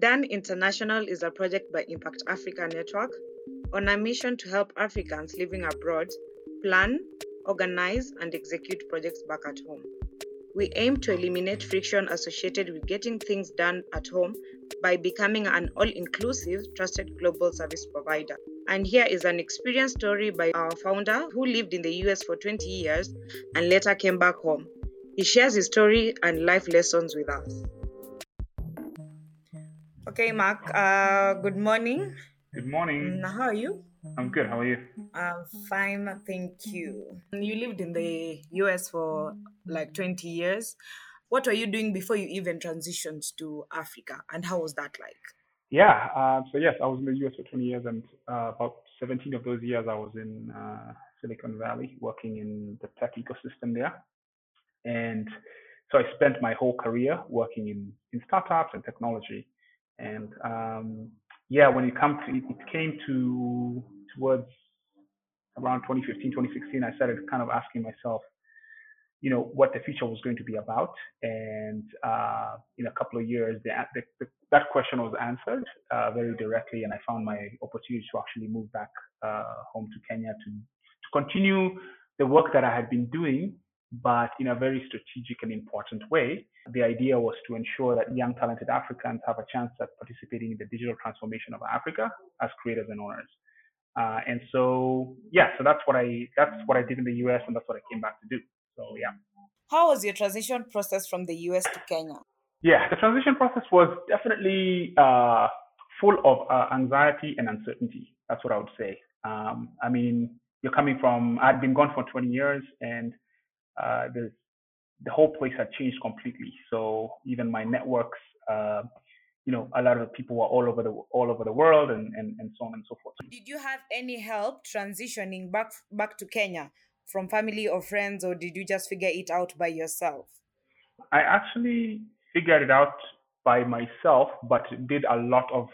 Done International is a project by Impact Africa Network on a mission to help Africans living abroad plan, organize, and execute projects back at home. We aim to eliminate friction associated with getting things done at home by becoming an all inclusive, trusted global service provider. And here is an experience story by our founder who lived in the US for 20 years and later came back home. He shares his story and life lessons with us. Okay, Mark, uh, good morning. Good morning. Mm, How are you? I'm good. How are you? I'm fine, thank you. You lived in the US for like 20 years. What were you doing before you even transitioned to Africa, and how was that like? Yeah. Uh, so yes, I was in the US for 20 years, and uh, about 17 of those years I was in uh, Silicon Valley, working in the tech ecosystem there. And so I spent my whole career working in in startups and technology. And um, yeah, when it come to it, it came to towards around 2015, 2016, I started kind of asking myself, you know, what the future was going to be about. And uh, in a couple of years, the, the, the, that question was answered uh, very directly, and I found my opportunity to actually move back uh, home to Kenya to, to continue the work that I had been doing, but in a very strategic and important way. The idea was to ensure that young, talented Africans have a chance at participating in the digital transformation of Africa as creators and owners. Uh, and so, yeah, so that's what I that's what I did in the US, and that's what I came back to do. So, yeah. How was your transition process from the US to Kenya? Yeah, the transition process was definitely uh, full of uh, anxiety and uncertainty. That's what I would say. Um, I mean, you're coming from, I'd been gone for 20 years and uh, the, the whole place had changed completely. So even my networks, uh, you know, a lot of people were all over the all over the world and, and, and so on and so forth. Did you have any help transitioning back back to Kenya from family or friends, or did you just figure it out by yourself? I actually figured it out by myself, but did a lot of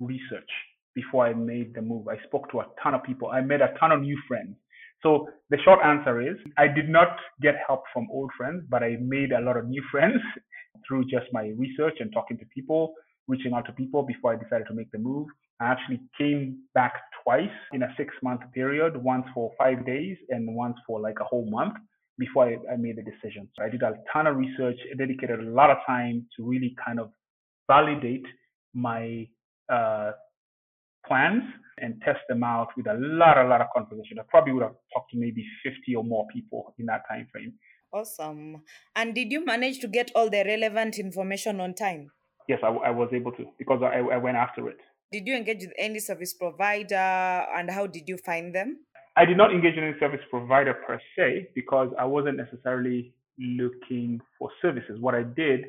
research before I made the move. I spoke to a ton of people. I made a ton of new friends. So the short answer is I did not get help from old friends, but I made a lot of new friends through just my research and talking to people, reaching out to people before I decided to make the move. I actually came back twice in a six month period, once for five days and once for like a whole month before I, I made the decision. So I did a ton of research, dedicated a lot of time to really kind of validate my uh, plans and test them out with a lot, a lot of conversation. I probably would have talked to maybe 50 or more people in that time frame. Awesome. And did you manage to get all the relevant information on time? Yes, I, I was able to because I, I went after it. Did you engage with any service provider and how did you find them? I did not engage in any service provider per se because I wasn't necessarily looking for services. What I did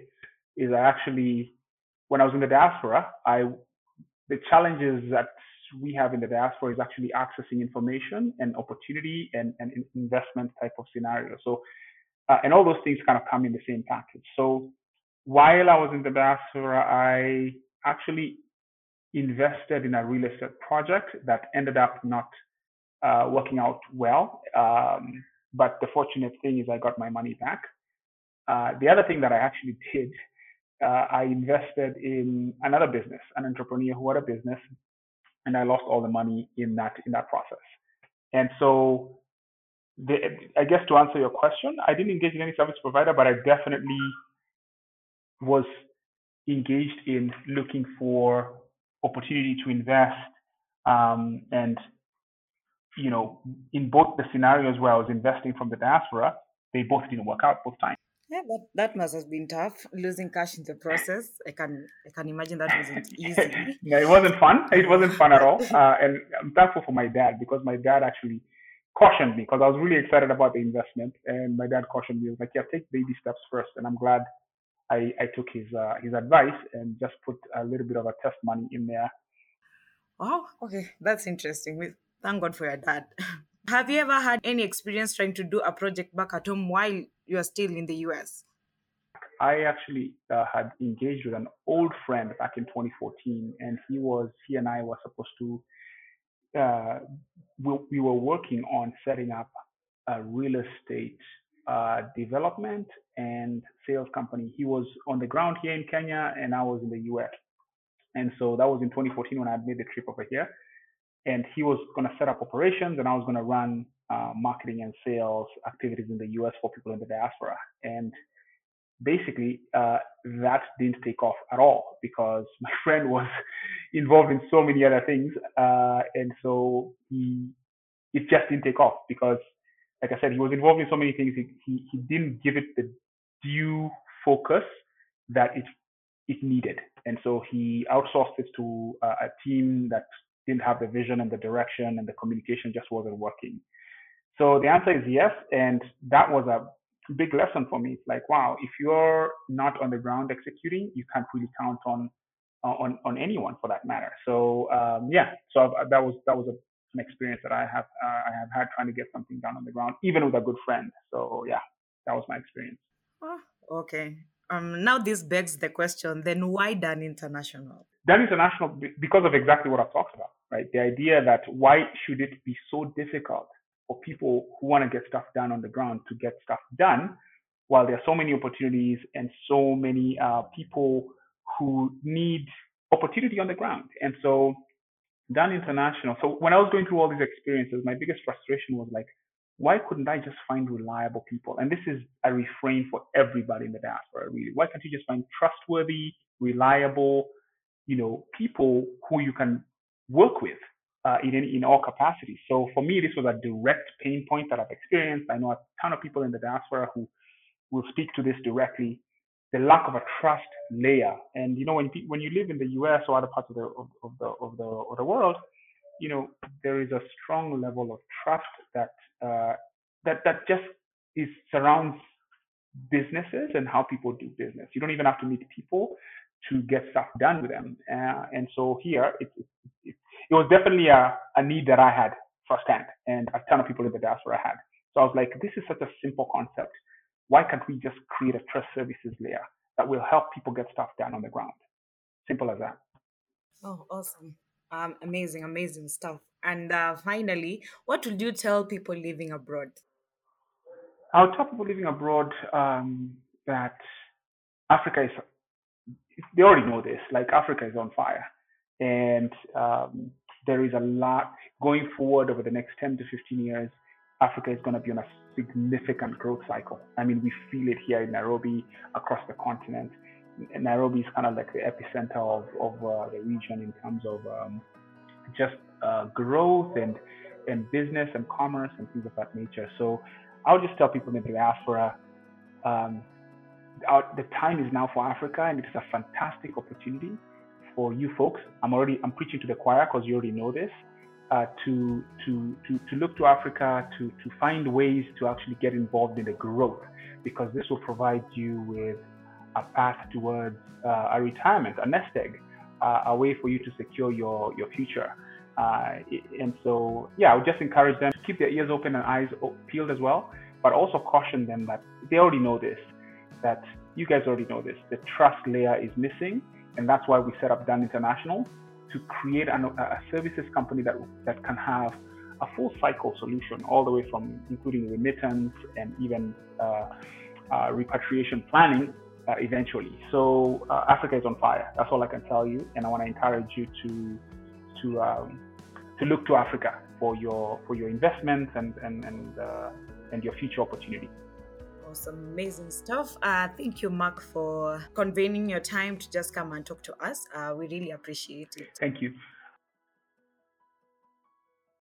is I actually, when I was in the diaspora, I the challenges that we have in the diaspora is actually accessing information and opportunity and, and investment type of scenario. So, uh, and all those things kind of come in the same package. So, while I was in the diaspora, I actually invested in a real estate project that ended up not uh, working out well. Um, but the fortunate thing is I got my money back. Uh, the other thing that I actually did, uh, I invested in another business, an entrepreneur who had a business, and I lost all the money in that in that process. And so, the, I guess to answer your question, I didn't engage in any service provider, but I definitely was engaged in looking for opportunity to invest um, and you know, in both the scenarios where I was investing from the diaspora, they both didn't work out both times. Yeah, that, that must have been tough, losing cash in the process. I can I can imagine that wasn't easy. no, it wasn't fun. It wasn't fun at all. Uh, and I'm thankful for my dad because my dad actually cautioned me because I was really excited about the investment. And my dad cautioned me, he was like, yeah, take baby steps first. And I'm glad I, I took his uh, his advice and just put a little bit of a test money in there. Wow, okay, that's interesting. We- Thank God for your dad. Have you ever had any experience trying to do a project back at home while you are still in the US? I actually uh, had engaged with an old friend back in 2014, and he was he and I were supposed to uh, we, we were working on setting up a real estate uh, development and sales company. He was on the ground here in Kenya, and I was in the US. And so that was in 2014 when I made the trip over here. And he was going to set up operations, and I was going to run uh, marketing and sales activities in the US for people in the diaspora. And basically, uh, that didn't take off at all because my friend was involved in so many other things. Uh, and so he, it just didn't take off because, like I said, he was involved in so many things. He, he, he didn't give it the due focus that it, it needed. And so he outsourced it to uh, a team that didn't have the vision and the direction and the communication just wasn't working. So the answer is yes. And that was a big lesson for me. It's like, wow, if you're not on the ground executing, you can't really count on on on anyone for that matter. So um, yeah, so I've, that was that was a, an experience that I have uh, I have had trying to get something done on the ground, even with a good friend. So yeah, that was my experience. Oh, okay. Um, now this begs the question: Then why Done International? Done International because of exactly what I've talked about, right? The idea that why should it be so difficult for people who want to get stuff done on the ground to get stuff done, while there are so many opportunities and so many uh, people who need opportunity on the ground. And so, Done International. So when I was going through all these experiences, my biggest frustration was like, why couldn't I just find reliable people? And this is a refrain for everybody in the diaspora, really. Why can't you just find trustworthy, reliable, you know, people who you can work with uh, in, in all capacities. So for me, this was a direct pain point that I've experienced. I know a ton of people in the diaspora who will speak to this directly. The lack of a trust layer, and you know, when when you live in the U.S. or other parts of the of, of the of the of the world, you know, there is a strong level of trust that uh, that that just is surrounds businesses and how people do business. You don't even have to meet people to get stuff done with them. Uh, and so here, it's, it, it, it was definitely a, a need that I had firsthand, and a ton of people in the diaspora had. So I was like, this is such a simple concept. Why can't we just create a trust services layer that will help people get stuff done on the ground? Simple as that. Oh, awesome. Um, amazing, amazing stuff. And uh, finally, what would you tell people living abroad? I'll tell people living abroad um, that Africa is, they already know this, like Africa is on fire and um, there is a lot going forward over the next 10 to 15 years. Africa is going to be on a significant growth cycle. I mean, we feel it here in Nairobi, across the continent. Nairobi is kind of like the epicenter of, of uh, the region in terms of um, just uh, growth and and business and commerce and things of that nature. So I'll just tell people in the diaspora, um, our, the time is now for Africa, and it is a fantastic opportunity for you folks. I'm already I'm preaching to the choir because you already know this. Uh, to, to to to look to Africa to to find ways to actually get involved in the growth because this will provide you with a path towards uh, a retirement, a nest egg, uh, a way for you to secure your your future. Uh, and so, yeah, I would just encourage them to keep their ears open and eyes peeled as well, but also caution them that they already know this, that you guys already know this. The trust layer is missing, and that's why we set up Done International to create an, a services company that, that can have a full cycle solution, all the way from including remittance and even uh, uh, repatriation planning uh, eventually. So uh, Africa is on fire. That's all I can tell you, and I want to encourage you to to um, to look to Africa for your for your investments and and and, uh, and your future opportunity some amazing stuff. Uh, thank you, Mark, for convening your time to just come and talk to us. Uh, we really appreciate it. Thank you.